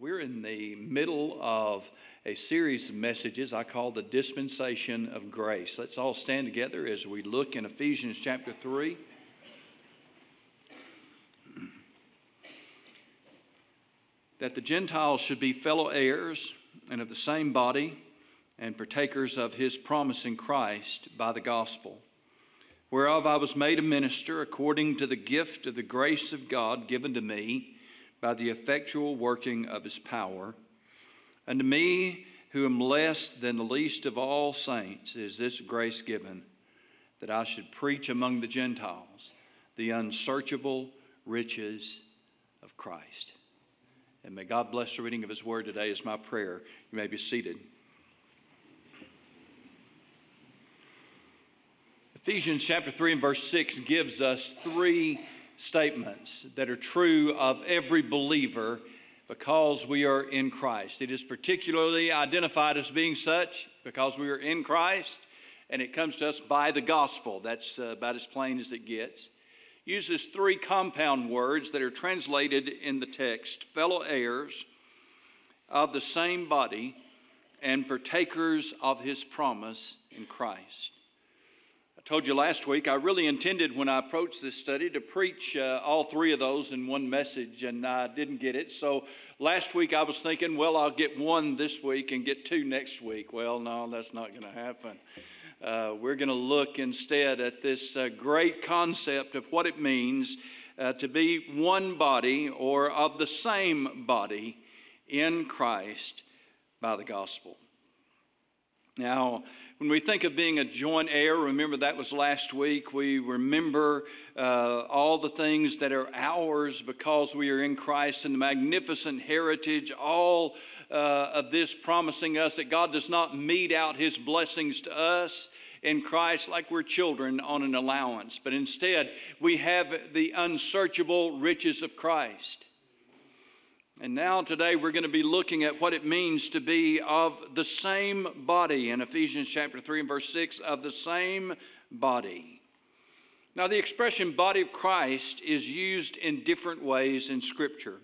We're in the middle of a series of messages I call the Dispensation of Grace. Let's all stand together as we look in Ephesians chapter 3. That the Gentiles should be fellow heirs and of the same body and partakers of his promise in Christ by the gospel, whereof I was made a minister according to the gift of the grace of God given to me by the effectual working of his power. And to me, who am less than the least of all saints, is this grace given that I should preach among the Gentiles the unsearchable riches of Christ. And may God bless the reading of his word today, is my prayer. You may be seated. Ephesians chapter 3 and verse 6 gives us three statements that are true of every believer because we are in Christ. It is particularly identified as being such because we are in Christ, and it comes to us by the gospel. That's uh, about as plain as it gets. Uses three compound words that are translated in the text fellow heirs of the same body and partakers of his promise in Christ told you last week, I really intended when I approached this study to preach uh, all three of those in one message, and I didn't get it. So last week I was thinking, well, I'll get one this week and get two next week. Well, no, that's not going to happen. Uh, we're going to look instead at this uh, great concept of what it means uh, to be one body or of the same body in Christ by the gospel. Now, when we think of being a joint heir, remember that was last week. We remember uh, all the things that are ours because we are in Christ and the magnificent heritage, all uh, of this promising us that God does not mete out his blessings to us in Christ like we're children on an allowance, but instead we have the unsearchable riches of Christ. And now, today, we're going to be looking at what it means to be of the same body in Ephesians chapter 3 and verse 6 of the same body. Now, the expression body of Christ is used in different ways in Scripture.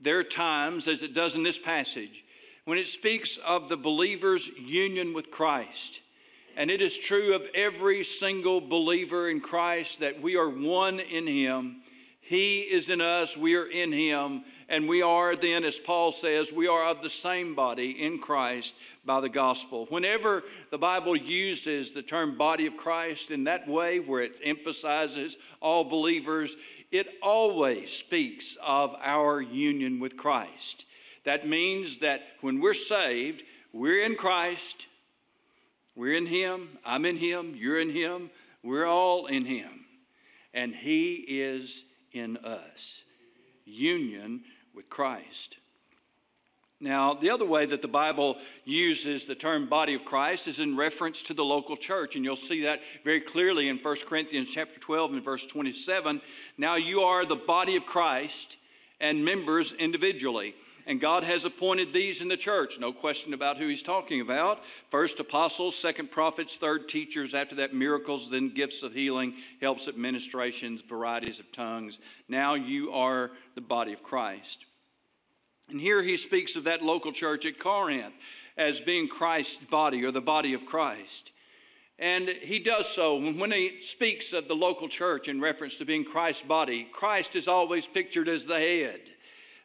There are times, as it does in this passage, when it speaks of the believer's union with Christ. And it is true of every single believer in Christ that we are one in Him he is in us, we are in Him, and we are then, as Paul says, we are of the same body in Christ by the gospel. Whenever the Bible uses the term body of Christ in that way, where it emphasizes all believers, it always speaks of our union with Christ. That means that when we're saved, we're in Christ, we're in Him, I'm in Him, you're in Him, we're all in Him. And He is in us union with Christ. Now, the other way that the Bible uses the term body of Christ is in reference to the local church, and you'll see that very clearly in 1 Corinthians chapter 12 and verse 27. Now you are the body of Christ and members individually. And God has appointed these in the church. No question about who he's talking about. First apostles, second prophets, third teachers, after that miracles, then gifts of healing, helps administrations, varieties of tongues. Now you are the body of Christ. And here he speaks of that local church at Corinth as being Christ's body or the body of Christ. And he does so when he speaks of the local church in reference to being Christ's body. Christ is always pictured as the head.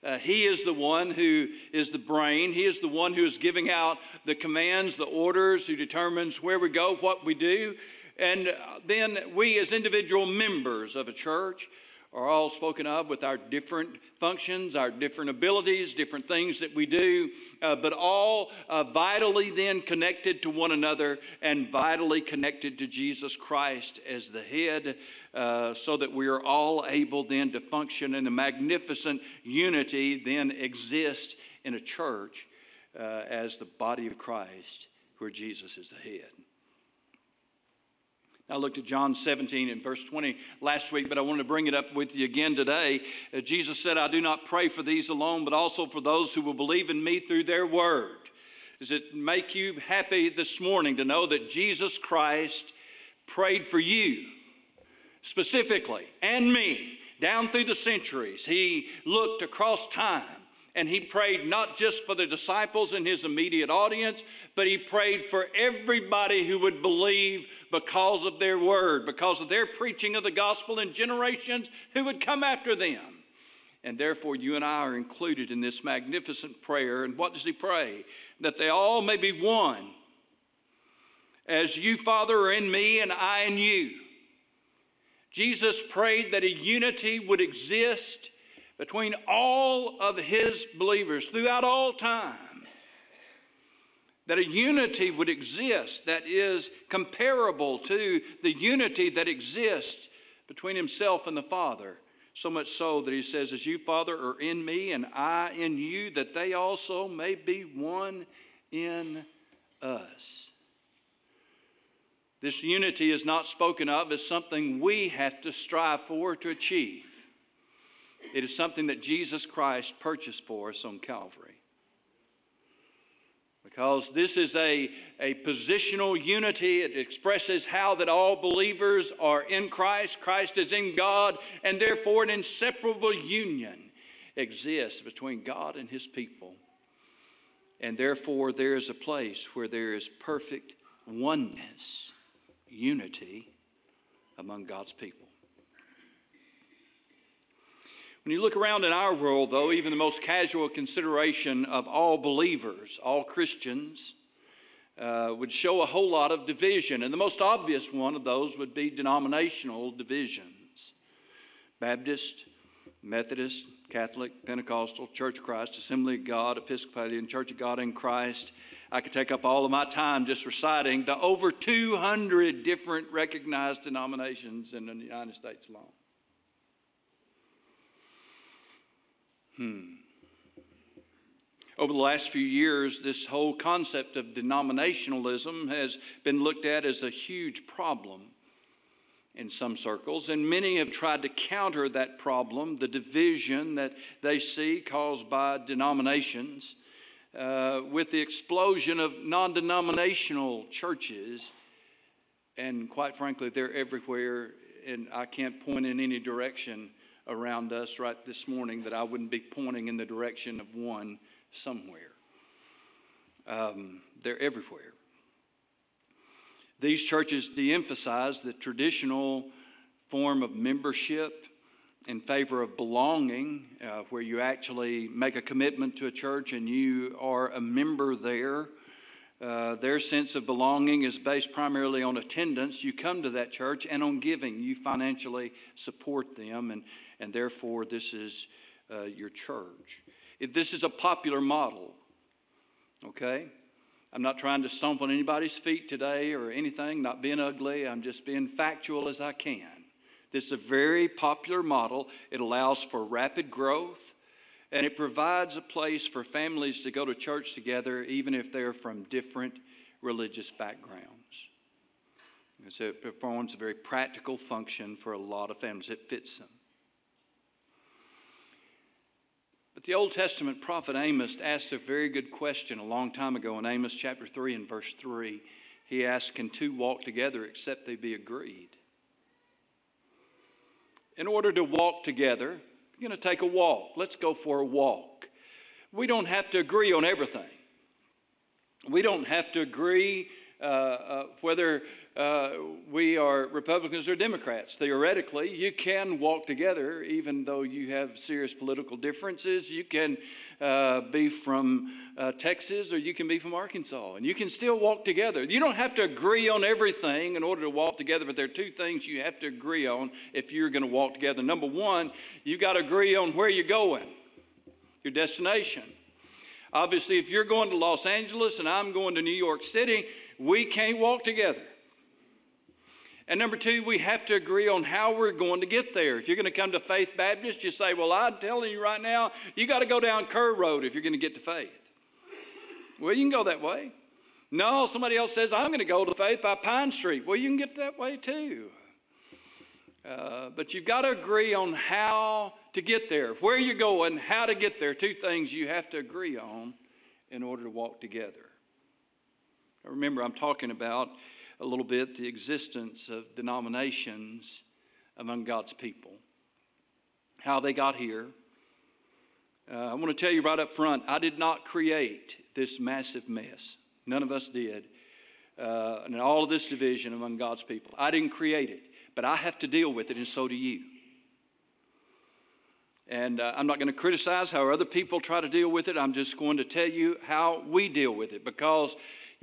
Uh, he is the one who is the brain. He is the one who is giving out the commands, the orders, who determines where we go, what we do. And uh, then we, as individual members of a church, are all spoken of with our different functions, our different abilities, different things that we do, uh, but all uh, vitally then connected to one another and vitally connected to Jesus Christ as the head, uh, so that we are all able then to function in a magnificent unity, then exist in a church uh, as the body of Christ, where Jesus is the head. I looked at John 17 and verse 20 last week, but I wanted to bring it up with you again today. Uh, Jesus said, I do not pray for these alone, but also for those who will believe in me through their word. Does it make you happy this morning to know that Jesus Christ prayed for you specifically and me down through the centuries? He looked across time And he prayed not just for the disciples and his immediate audience, but he prayed for everybody who would believe because of their word, because of their preaching of the gospel in generations who would come after them. And therefore, you and I are included in this magnificent prayer. And what does he pray? That they all may be one. As you, Father, are in me and I in you. Jesus prayed that a unity would exist between all of his believers throughout all time. That a unity would exist that is comparable to the unity that exists between himself and the Father. So much so that he says, As you, Father, are in me and I in you, that they also may be one in us. This unity is not spoken of as something we have to strive for to achieve. It is something that Jesus Christ purchased for us on Calvary. Because this is a, a positional unity. It expresses how that all believers are in Christ, Christ is in God, and therefore an inseparable union exists between God and his people. And therefore, there is a place where there is perfect oneness, unity among God's people. When you look around in our world, though, even the most casual consideration of all believers, all Christians, uh, would show a whole lot of division. And the most obvious one of those would be denominational divisions Baptist, Methodist, Catholic, Pentecostal, Church of Christ, Assembly of God, Episcopalian, Church of God in Christ. I could take up all of my time just reciting the over 200 different recognized denominations in the United States alone. Hmm. Over the last few years, this whole concept of denominationalism has been looked at as a huge problem in some circles, and many have tried to counter that problem, the division that they see caused by denominations, uh, with the explosion of non denominational churches. And quite frankly, they're everywhere, and I can't point in any direction around us right this morning that I wouldn't be pointing in the direction of one somewhere. Um, they're everywhere. These churches de emphasize the traditional form of membership in favor of belonging, uh, where you actually make a commitment to a church and you are a member there. Uh, their sense of belonging is based primarily on attendance. You come to that church and on giving. You financially support them. And, and therefore this is uh, your church. If this is a popular model, okay? I'm not trying to stomp on anybody's feet today or anything, not being ugly. I'm just being factual as I can. This is a very popular model. It allows for rapid growth and it provides a place for families to go to church together even if they're from different religious backgrounds. And So it performs a very practical function for a lot of families. It fits them. But the Old Testament prophet Amos asked a very good question a long time ago in Amos chapter 3 and verse 3. He asked, Can two walk together except they be agreed? In order to walk together, you're going to take a walk. Let's go for a walk. We don't have to agree on everything. We don't have to agree whether uh, we are Republicans or Democrats. Theoretically, you can walk together even though you have serious political differences. You can uh, be from uh, Texas or you can be from Arkansas, and you can still walk together. You don't have to agree on everything in order to walk together, but there are two things you have to agree on if you're going to walk together. Number one, you've got to agree on where you're going, your destination. Obviously, if you're going to Los Angeles and I'm going to New York City, we can't walk together. And number two, we have to agree on how we're going to get there. If you're going to come to Faith Baptist, you say, Well, I'm telling you right now, you got to go down Kerr Road if you're going to get to faith. Well, you can go that way. No, somebody else says, I'm going to go to faith by Pine Street. Well, you can get that way too. Uh, but you've got to agree on how to get there, where you're going, how to get there. Two things you have to agree on in order to walk together. Remember, I'm talking about a little bit the existence of denominations among God's people, how they got here, Uh, I want to tell you right up front I did not create this massive mess. None of us did. Uh, and all of this division among God's people. I didn't create it, but I have to deal with it, and so do you. And uh, I'm not going to criticize how other people try to deal with it. I'm just going to tell you how we deal with it because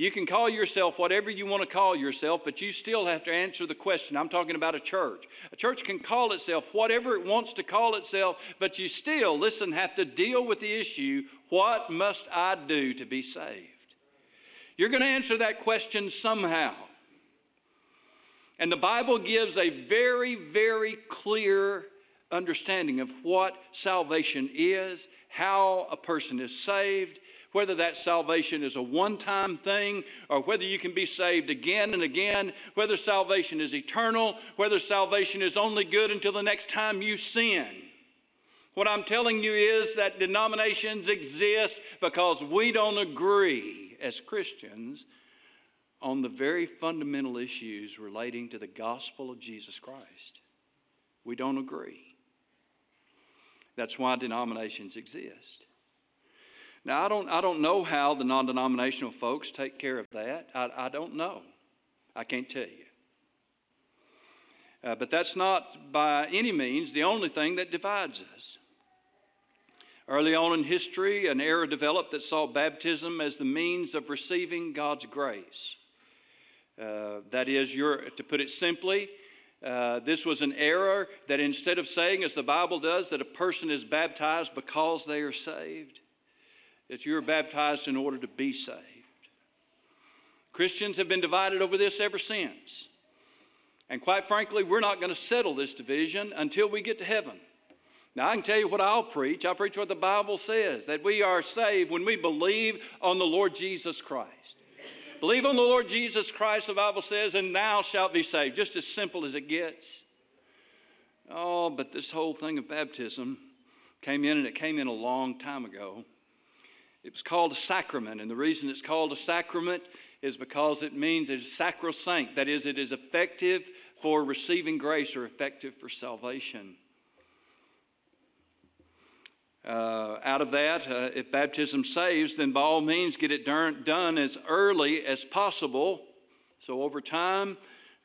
you can call yourself whatever you want to call yourself, but you still have to answer the question. I'm talking about a church. A church can call itself whatever it wants to call itself, but you still, listen, have to deal with the issue what must I do to be saved? You're going to answer that question somehow. And the Bible gives a very, very clear understanding of what salvation is, how a person is saved, whether that salvation is a one time thing or whether you can be saved again and again, whether salvation is eternal, whether salvation is only good until the next time you sin. What I'm telling you is that denominations exist because we don't agree as Christians on the very fundamental issues relating to the gospel of Jesus Christ. We don't agree. That's why denominations exist. Now, I don't, I don't know how the non denominational folks take care of that. I, I don't know. I can't tell you. Uh, but that's not by any means the only thing that divides us. Early on in history, an era developed that saw baptism as the means of receiving God's grace. Uh, that is, your, to put it simply, uh, this was an error that instead of saying, as the Bible does, that a person is baptized because they are saved, that you're baptized in order to be saved. Christians have been divided over this ever since. And quite frankly, we're not going to settle this division until we get to heaven. Now, I can tell you what I'll preach. I'll preach what the Bible says that we are saved when we believe on the Lord Jesus Christ. Believe on the Lord Jesus Christ, the Bible says, and thou shalt be saved. Just as simple as it gets. Oh, but this whole thing of baptism came in, and it came in a long time ago. It was called a sacrament, and the reason it's called a sacrament is because it means it is sacrosanct. That is, it is effective for receiving grace or effective for salvation. Uh, out of that, uh, if baptism saves, then by all means get it done, as early as possible. So over time,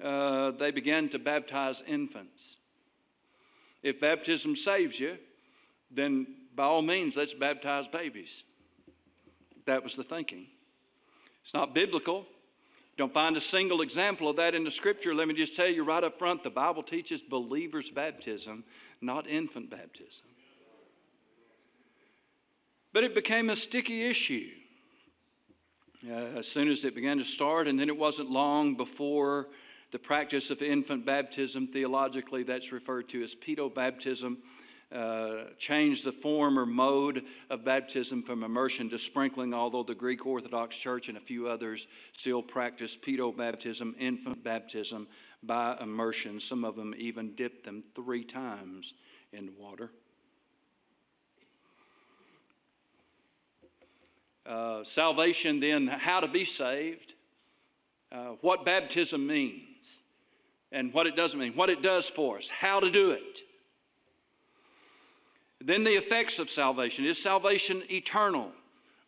uh, they began to baptize infants. If baptism saves you, then by all means, let's baptize babies. That was the thinking. It's not biblical. Don't find a single example of that in the scripture. Let me just tell you right up front the Bible teaches believers' baptism, not infant baptism. But it became a sticky issue uh, as soon as it began to start, and then it wasn't long before the practice of infant baptism, theologically, that's referred to as pedobaptism. Uh, changed the form or mode of baptism from immersion to sprinkling, although the Greek Orthodox Church and a few others still practice pedobaptism, infant baptism by immersion. Some of them even dip them three times in water. Uh, salvation, then, how to be saved, uh, what baptism means, and what it doesn't mean, what it does for us, how to do it. Then the effects of salvation. Is salvation eternal,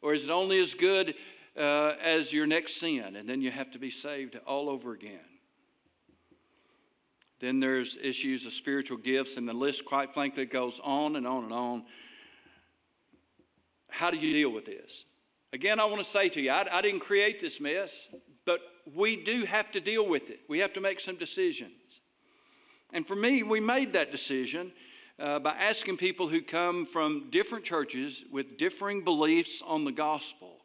or is it only as good uh, as your next sin, and then you have to be saved all over again? Then there's issues of spiritual gifts, and the list, quite frankly, goes on and on and on. How do you deal with this? Again, I want to say to you, I, I, didn't create this mess, but we do have to deal with it. We have to make some decisions. And for me, we made that decision uh, by asking people who come from different churches with differing beliefs on the gospel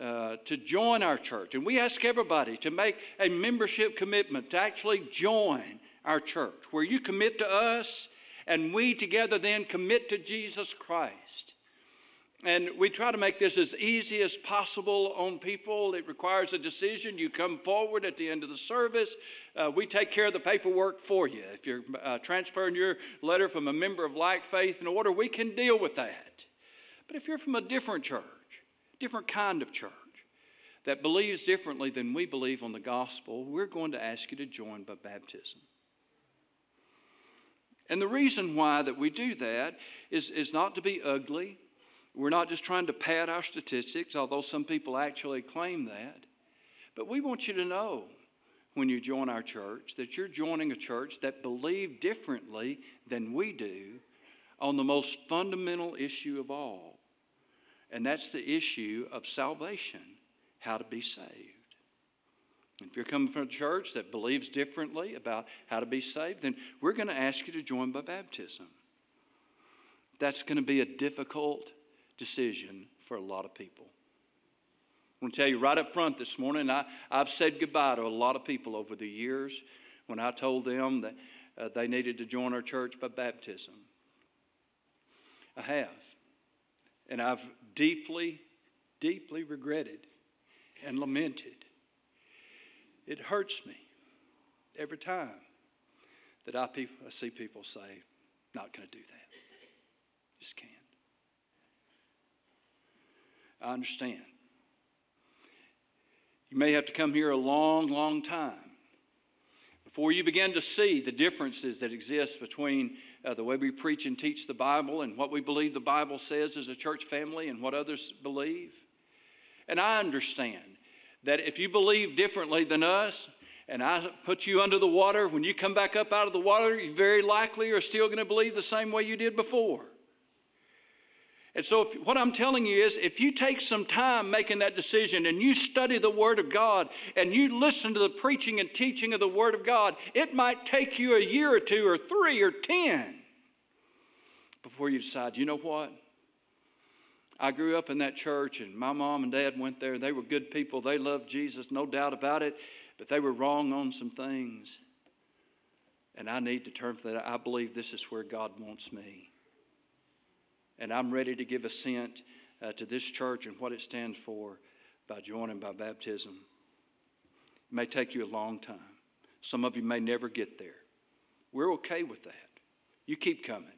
uh, to join our church. And we ask everybody to make a membership commitment to actually join our church, where you commit to us and we together then commit to Jesus Christ. And we try to make this as easy as possible on people. It requires a decision. You come forward at the end of the service. Uh, we take care of the paperwork for you. If you're uh, transferring your letter from a member of like faith and order, we can deal with that. But if you're from a different church, different kind of church, that believes differently than we believe on the gospel, we're going to ask you to join by baptism. And the reason why that we do that is, is not to be ugly. We're not just trying to pad our statistics, although some people actually claim that. But we want you to know when you join our church that you're joining a church that believe differently than we do on the most fundamental issue of all. And that's the issue of salvation, how to be saved. If you're coming from a church that believes differently about how to be saved, then we're going to ask you to join by baptism. That's going to be a difficult decision for a lot of people. I'm going to tell you right up front this morning, I, I've said goodbye to a lot of people over the years when I told them that uh, they needed to join our church by baptism. I have. And I've deeply, deeply regretted and lamented. It hurts me every time that I, people, I see people say, not going to do that. Just can't. I understand. You may have to come here a long, long time before you begin to see the differences that exist between uh, the way we preach and teach the Bible and what we believe the Bible says as a church family and what others believe. And I understand that if you believe differently than us, and I put you under the water, when you come back up out of the water, you very likely are still going to believe the same way you did before. And so, if, what I'm telling you is if you take some time making that decision and you study the Word of God and you listen to the preaching and teaching of the Word of God, it might take you a year or two or three or ten before you decide, you know what? I grew up in that church, and my mom and dad went there. They were good people. They loved Jesus, no doubt about it, but they were wrong on some things. And I need to turn for that. I believe this is where God wants me. And I'm ready to give assent uh, to this church and what it stands for by joining by baptism. It may take you a long time. Some of you may never get there. We're okay with that. You keep coming.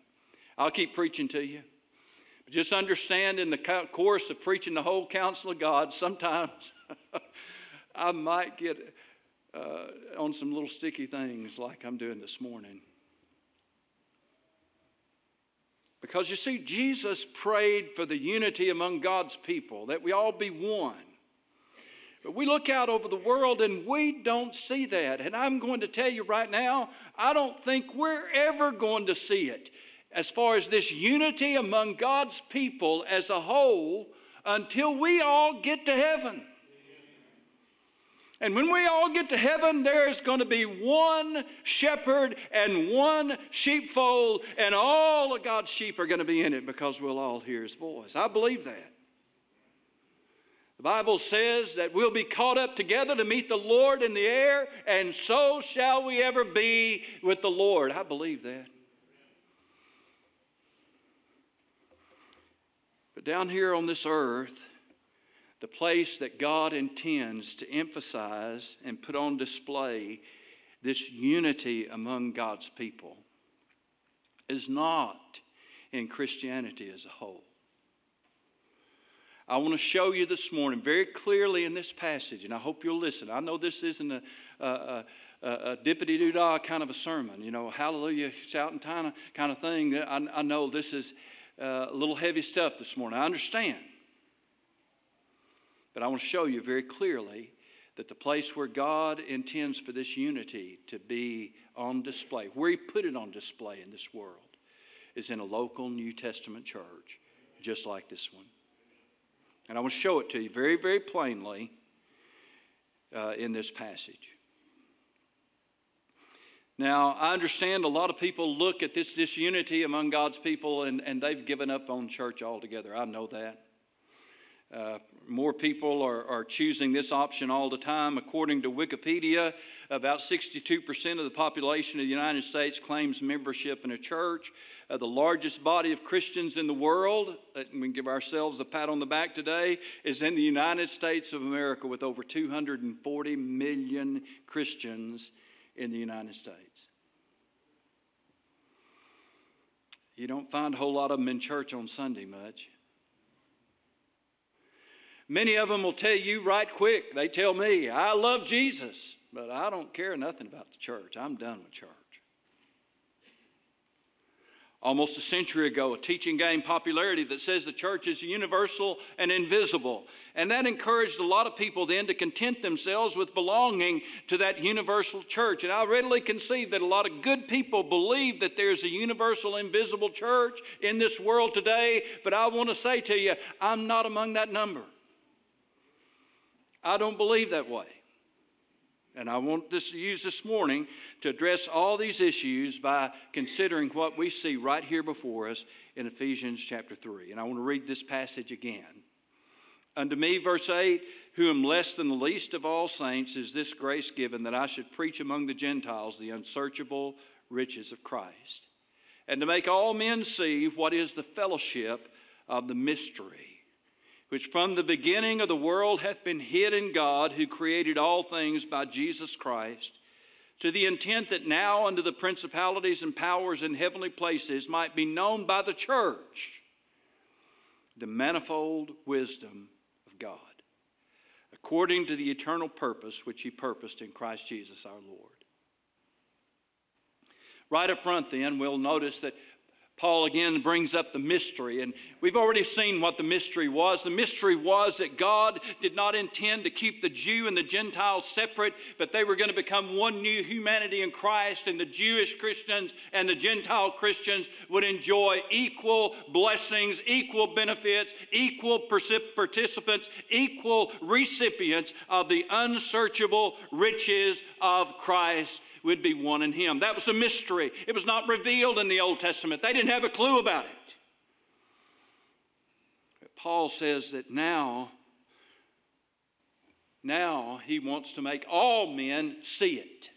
I'll keep preaching to you. But just understand in the course of preaching the whole counsel of God, sometimes I might get uh, on some little sticky things like I'm doing this morning. Because you see, Jesus prayed for the unity among God's people, that we all be one. But we look out over the world and we don't see that. And I'm going to tell you right now, I don't think we're ever going to see it as far as this unity among God's people as a whole until we all get to heaven. And when we all get to heaven, there's going to be one shepherd and one sheepfold, and all of God's sheep are going to be in it because we'll all hear his voice. I believe that. The Bible says that we'll be caught up together to meet the Lord in the air, and so shall we ever be with the Lord. I believe that. But down here on this earth, the place that God intends to emphasize and put on display this unity among God's people is not in Christianity as a whole. I want to show you this morning very clearly in this passage, and I hope you'll listen. I know this isn't a, a, a, a dippity doo dah kind of a sermon, you know, hallelujah, shouting kind of, kind of thing. I, I know this is uh, a little heavy stuff this morning. I understand. But I want to show you very clearly that the place where God intends for this unity to be on display, where He put it on display in this world, is in a local New Testament church, just like this one. And I want to show it to you very, very plainly uh, in this passage. Now, I understand a lot of people look at this disunity among God's people and, and they've given up on church altogether. I know that. Uh, more people are, are choosing this option all the time. According to Wikipedia, about 62% of the population of the United States claims membership in a church. Uh, the largest body of Christians in the world, uh, we can give ourselves a pat on the back today, is in the United States of America with over 240 million Christians in the United States. You don't find a whole lot of them in church on Sunday much. Many of them will tell you right quick, they tell me, I love Jesus, but I don't care nothing about the church. I'm done with church. almost a century ago, a teaching gained popularity that says the church is universal and invisible. And that encouraged a lot of people then to content themselves with belonging to that universal church. And I readily conceive that a lot of good people believe that there's a universal, invisible church in this world today. But I want to say to you, I'm not among that number. I don't believe that way. And I want to use this morning to address all these issues by considering what we see right here before us in Ephesians chapter 3. And I want to read this passage again. Unto me, verse 8, who am less than the least of all saints, is this grace given that I should preach among the Gentiles the unsearchable riches of Christ, and to make all men see what is the fellowship of the mystery which from the beginning of the world hath been hid in God, who created all things by Jesus Christ, to the intent that now unto the principalities and powers in heavenly places might be known by the church the manifold wisdom of God, according to the eternal purpose which He purposed in Christ Jesus our Lord. Right up front, then, we'll notice that Paul again brings up the mystery, and we've already seen what the mystery was. The mystery was that God did not intend to keep the Jew and the Gentile separate, but they were going to become one new humanity in Christ, and the Jewish Christians and the Gentile Christians would enjoy equal blessings, equal benefits, equal participants, equal recipients of the unsearchable riches of Christ would be one in him. That was a mystery. It was not revealed in the Old Testament, they didn't have a clue about it. But Paul says that now, now he wants to make all men see it.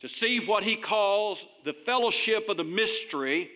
To see what he calls the fellowship of the mystery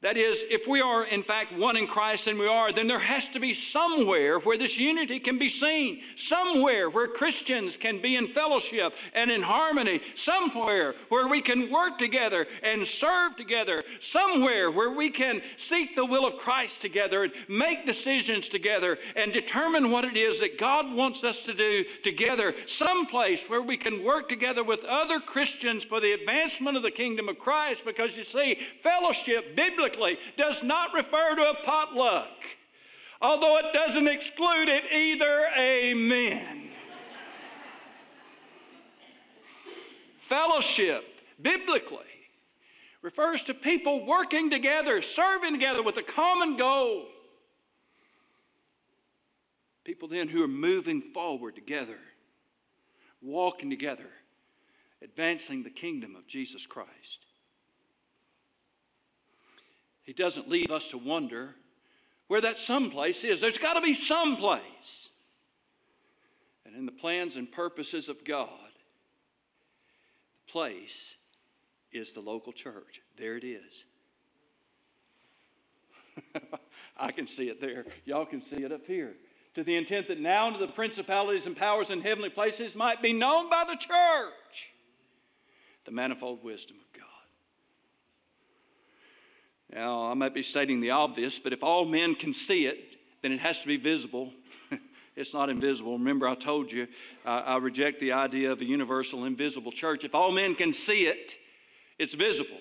that is, if we are in fact one in Christ, and we are, then there has to be somewhere where this unity can be seen, somewhere where Christians can be in fellowship and in harmony, somewhere where we can work together and serve together, somewhere where we can seek the will of Christ together and make decisions together and determine what it is that God wants us to do together, someplace where we can work together with other Christians for the advancement of the kingdom of Christ. Because you see, fellowship, biblically, biblically does not refer to a potluck, although it doesn't exclude it either. Amen. Fellowship, biblically, refers to people working together, serving together with a common goal. People then who are moving forward together, walking together, advancing the kingdom of Jesus Christ. He doesn't leave us to wonder where that someplace is. There's got to be some place. And in the plans and purposes of God, the place is the local church. There it is. I can see it there. Y'all can see it up here. To the intent that now to the principalities and powers in heavenly places might be known by the church the manifold wisdom of God. Now, I might be stating the obvious, but if all men can see it, then it has to be visible. it's not invisible. Remember, I told you I, I reject the idea of a universal invisible church. If all men can see it, it's visible.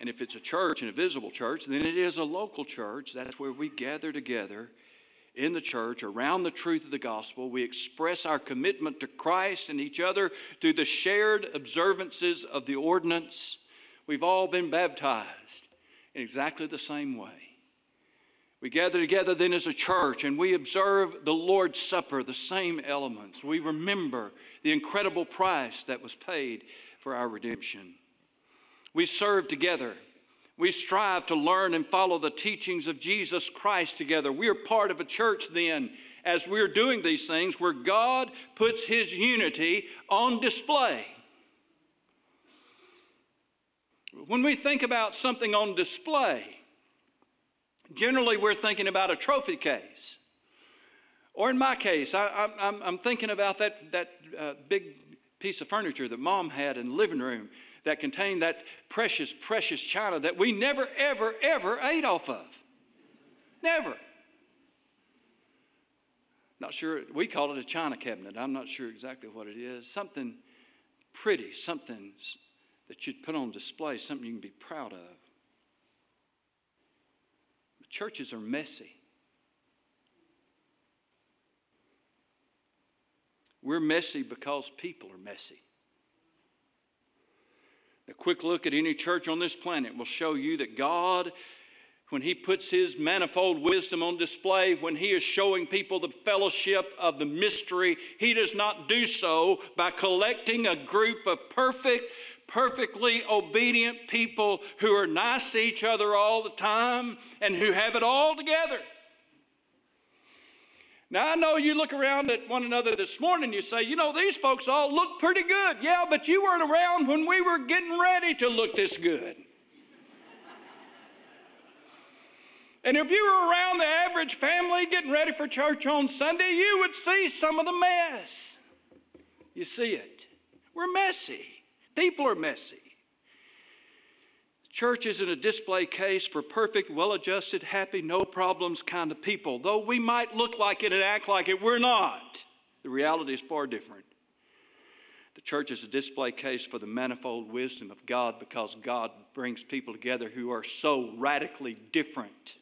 And if it's a church and a visible church, then it is a local church. That's where we gather together in the church around the truth of the gospel. We express our commitment to Christ and each other through the shared observances of the ordinance. We've all been baptized in exactly the same way. We gather together then as a church and we observe the Lord's Supper, the same elements. We remember the incredible price that was paid for our redemption. We serve together we strive to learn and follow the teachings of Jesus Christ together. We are part of a church then, as we're doing these things, where God puts His unity on display. When we think about something on display, generally we're thinking about a trophy case. Or in my case, I, am thinking about that, that uh, big piece of furniture that mom had in the living room that contained that precious, precious china that we never, ever, ever ate off of. Never. Not sure, we call it a china cabinet. I'm not sure exactly what it is. Something pretty, something that you'd put on display, something you can be proud of. But churches are messy. We're messy because people are messy. A quick look at any church on this planet will show you that God, when He puts His manifold wisdom on display, when He is showing people the fellowship of the mystery, He does not do so by collecting a group of perfect, perfectly obedient people who are nice to each other all the time and who have it all together. Now, I know you look around at one another this morning, you say, you know, these folks all look pretty good. Yeah, but you weren't around when we were getting ready to look this good. and if you were around the average family getting ready for church on Sunday, you would see some of the mess. You see it. We're messy. People are messy. Church isn't a display case for perfect, well adjusted, happy, no problems kind of people. Though we might look like it and act like it, we're not. The reality is far different. The church is a display case for the manifold wisdom of God because God brings people together who are so radically different.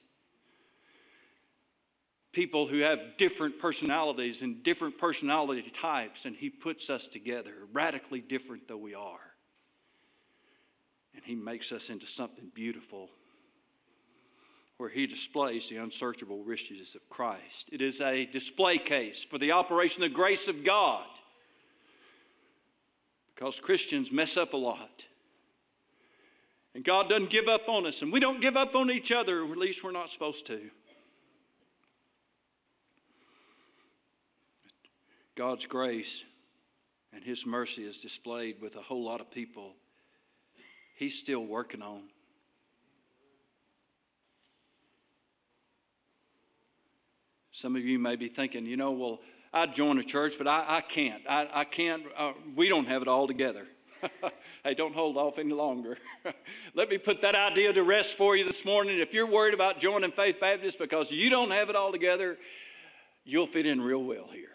People who have different personalities and different personality types, and He puts us together, radically different though we are and He makes us into something beautiful where He displays the unsearchable riches of Christ. It is a display case for the operation of the grace of God because Christians mess up a lot. And God doesn't give up on us, and we don't give up on each other, at least we're not supposed to. God's grace and His mercy is displayed with a whole lot of people He's still working on. Some of you may be thinking, you know, well, I'd join a church, but I, I can't. I, I can't. Uh, we don't have it all together. hey, don't hold off any longer. Let me put that idea to rest for you this morning. If you're worried about joining Faith Baptist because you don't have it all together, you'll fit in real well here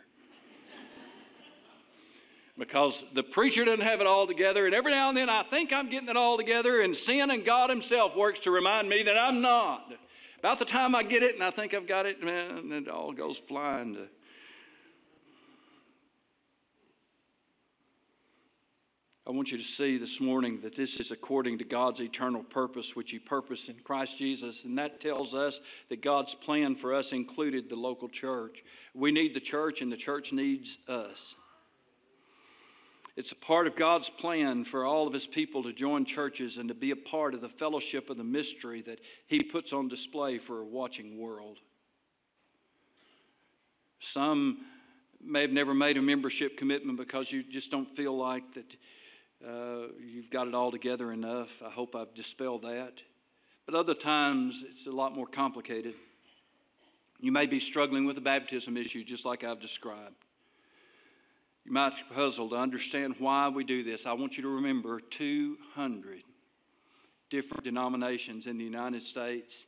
because the preacher doesn't have it all together. And every now and then I think I'm getting it all together, and sin and God Himself works to remind me that I'm not. About the time I get it and I think I've got it, man, it all goes flying to. I want you to see this morning that this is according to God's eternal purpose, which He purposed in Christ Jesus. And that tells us that God's plan for us included the local church. We need the church, and the church needs us. It's a part of God's plan for all of His people to join churches and to be a part of the fellowship of the mystery that He puts on display for a watching world. Some may have never made a membership commitment because you just don't feel like that uh, you've got it all together enough. I hope I've dispelled that. But other times it's a lot more complicated. You may be struggling with a baptism issue, just like I've described. You might be puzzled to understand why we do this. I want you to remember 200 different denominations in the United States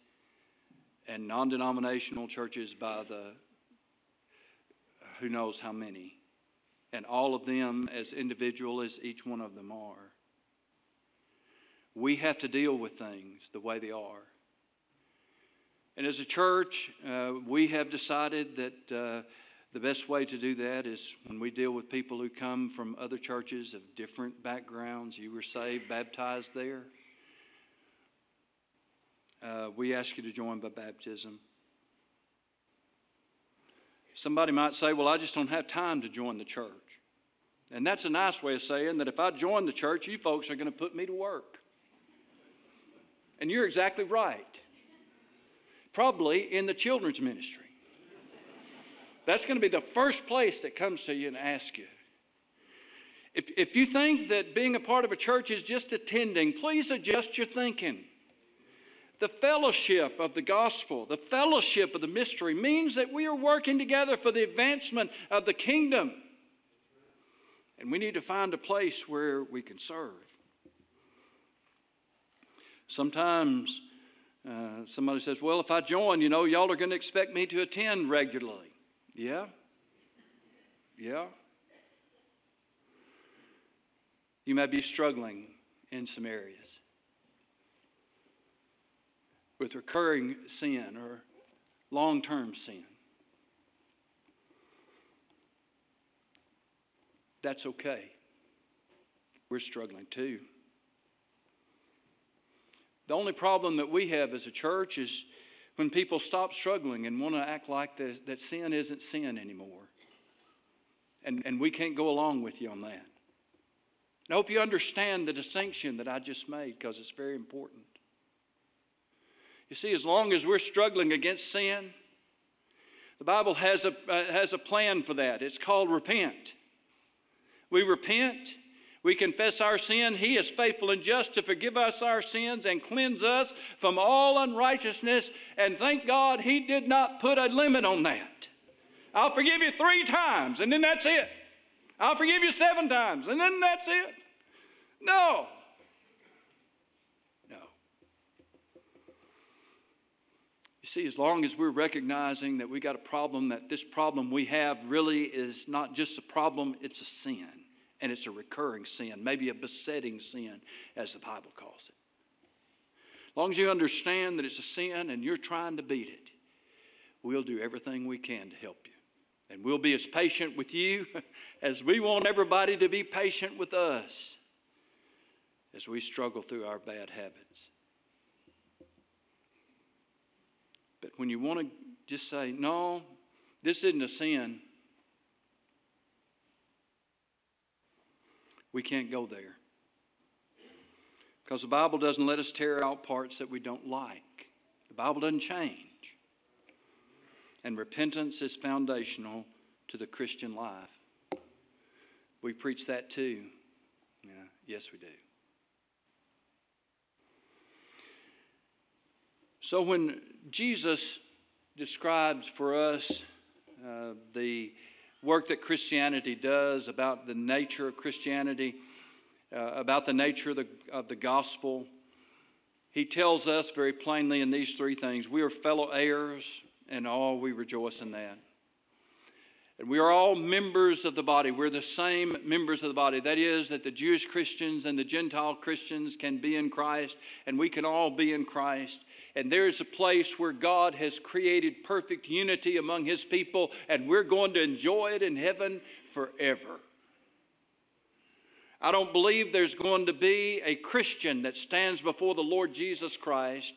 and non denominational churches by the who knows how many. And all of them as individual as each one of them are. We have to deal with things the way they are. And as a church, uh, we have decided that. Uh, the best way to do that is when we deal with people who come from other churches of different backgrounds. You were saved, baptized there. Uh, we ask you to join by baptism. Somebody might say, Well, I just don't have time to join the church. And that's a nice way of saying that if I join the church, you folks are going to put me to work. And you're exactly right. Probably in the children's ministry. That's going to be the first place that comes to you and asks you. If, if you think that being a part of a church is just attending, please adjust your thinking. The fellowship of the gospel, the fellowship of the mystery means that we are working together for the advancement of the kingdom. And we need to find a place where we can serve. Sometimes uh, somebody says, Well, if I join, you know, y'all are going to expect me to attend regularly. Yeah? Yeah? You may be struggling in some areas with recurring sin or long term sin. That's okay. We're struggling too. The only problem that we have as a church is when people stop struggling and want to act like that sin isn't sin anymore. And, and we can't go along with you on that. I hope you understand the distinction that I just made because it's very important. You see, as long as we're struggling against sin, the Bible has a, uh, has a plan for that. It's called repent. We repent, we confess our sin. He is faithful and just to forgive us our sins and cleanse us from all unrighteousness. And thank God He did not put a limit on that. I'll forgive you three times, and then that's it. I'll forgive you seven times, and then that's it. No. No. You see, as long as we're recognizing that we got a problem, that this problem we have really is not just a problem, it's a sin. And it's a recurring sin, maybe a besetting sin, as the Bible calls it. As long as you understand that it's a sin and you're trying to beat it, we'll do everything we can to help you. And we'll be as patient with you as we want everybody to be patient with us as we struggle through our bad habits. But when you want to just say, no, this isn't a sin, we can't go there. Because the Bible doesn't let us tear out parts that we don't like, the Bible doesn't change. And repentance is foundational to the Christian life. We preach that too. Yeah, yes, we do. So when Jesus describes for us uh, the work that Christianity does about the nature of Christianity, uh, about the nature of the, of the gospel, he tells us very plainly in these three things we are fellow heirs, and all we rejoice in that. And we are all members of the body. We're the same members of the body. That is, that the Jewish Christians and the Gentile Christians can be in Christ, and we can all be in Christ. And there's a place where God has created perfect unity among His people, and we're going to enjoy it in heaven forever. I don't believe there's going to be a Christian that stands before the Lord Jesus Christ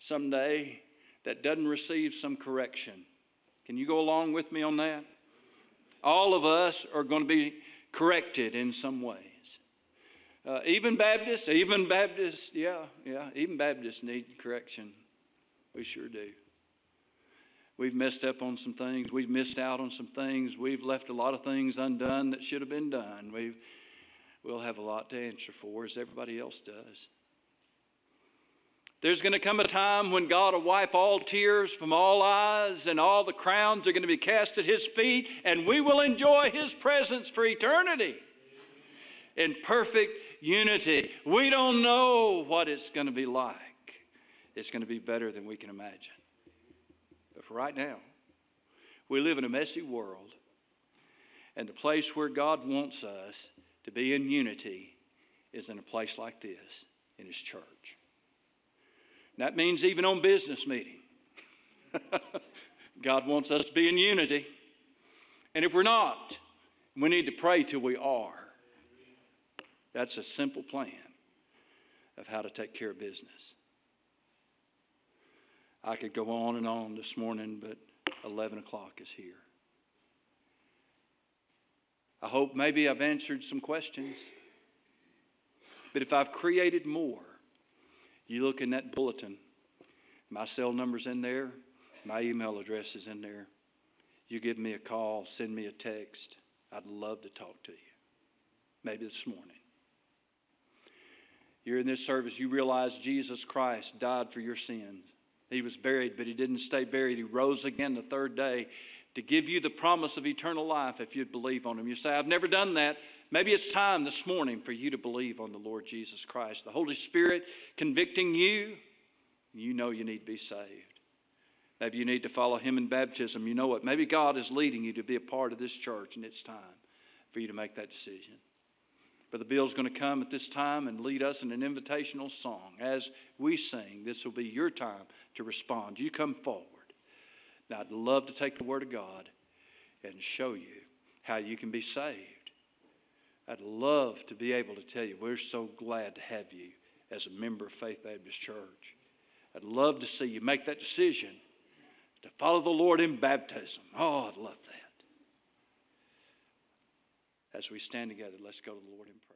someday that doesn't receive some correction. Can you go along with me on that? All of us are going to be corrected in some ways. Uh, even Baptists, even Baptists, yeah, yeah, even Baptists need correction. We sure do. We've messed up on some things. We've missed out on some things. We've left a lot of things undone that should have been done. We've, we'll have a lot to answer for, as everybody else does. There's going to come a time when God will wipe all tears from all eyes, and all the crowns are going to be cast at His feet, and we will enjoy His presence for eternity in perfect unity. We don't know what it's going to be like. It's going to be better than we can imagine. But for right now, we live in a messy world, and the place where God wants us to be in unity is in a place like this, in His church. That means even on business meeting. God wants us to be in unity. And if we're not, we need to pray till we are. That's a simple plan of how to take care of business. I could go on and on this morning, but 11 o'clock is here. I hope maybe I've answered some questions. But if I've created more, you look in that bulletin, my cell number's in there, my email address is in there. You give me a call, send me a text. I'd love to talk to you. Maybe this morning. You're in this service, you realize Jesus Christ died for your sins. He was buried, but he didn't stay buried. He rose again the third day to give you the promise of eternal life if you'd believe on him. You say, I've never done that. Maybe it's time this morning for you to believe on the Lord Jesus Christ. The Holy Spirit convicting you, you know you need to be saved. Maybe you need to follow Him in baptism. You know what? Maybe God is leading you to be a part of this church, and it's time for you to make that decision. Brother Bill's going to come at this time and lead us in an invitational song. As we sing, this will be your time to respond. You come forward. Now, I'd love to take the Word of God and show you how you can be saved. I'd love to be able to tell you we're so glad to have you as a member of Faith Baptist Church. I'd love to see you make that decision to follow the Lord in baptism. Oh, I'd love that. As we stand together, let's go to the Lord in prayer.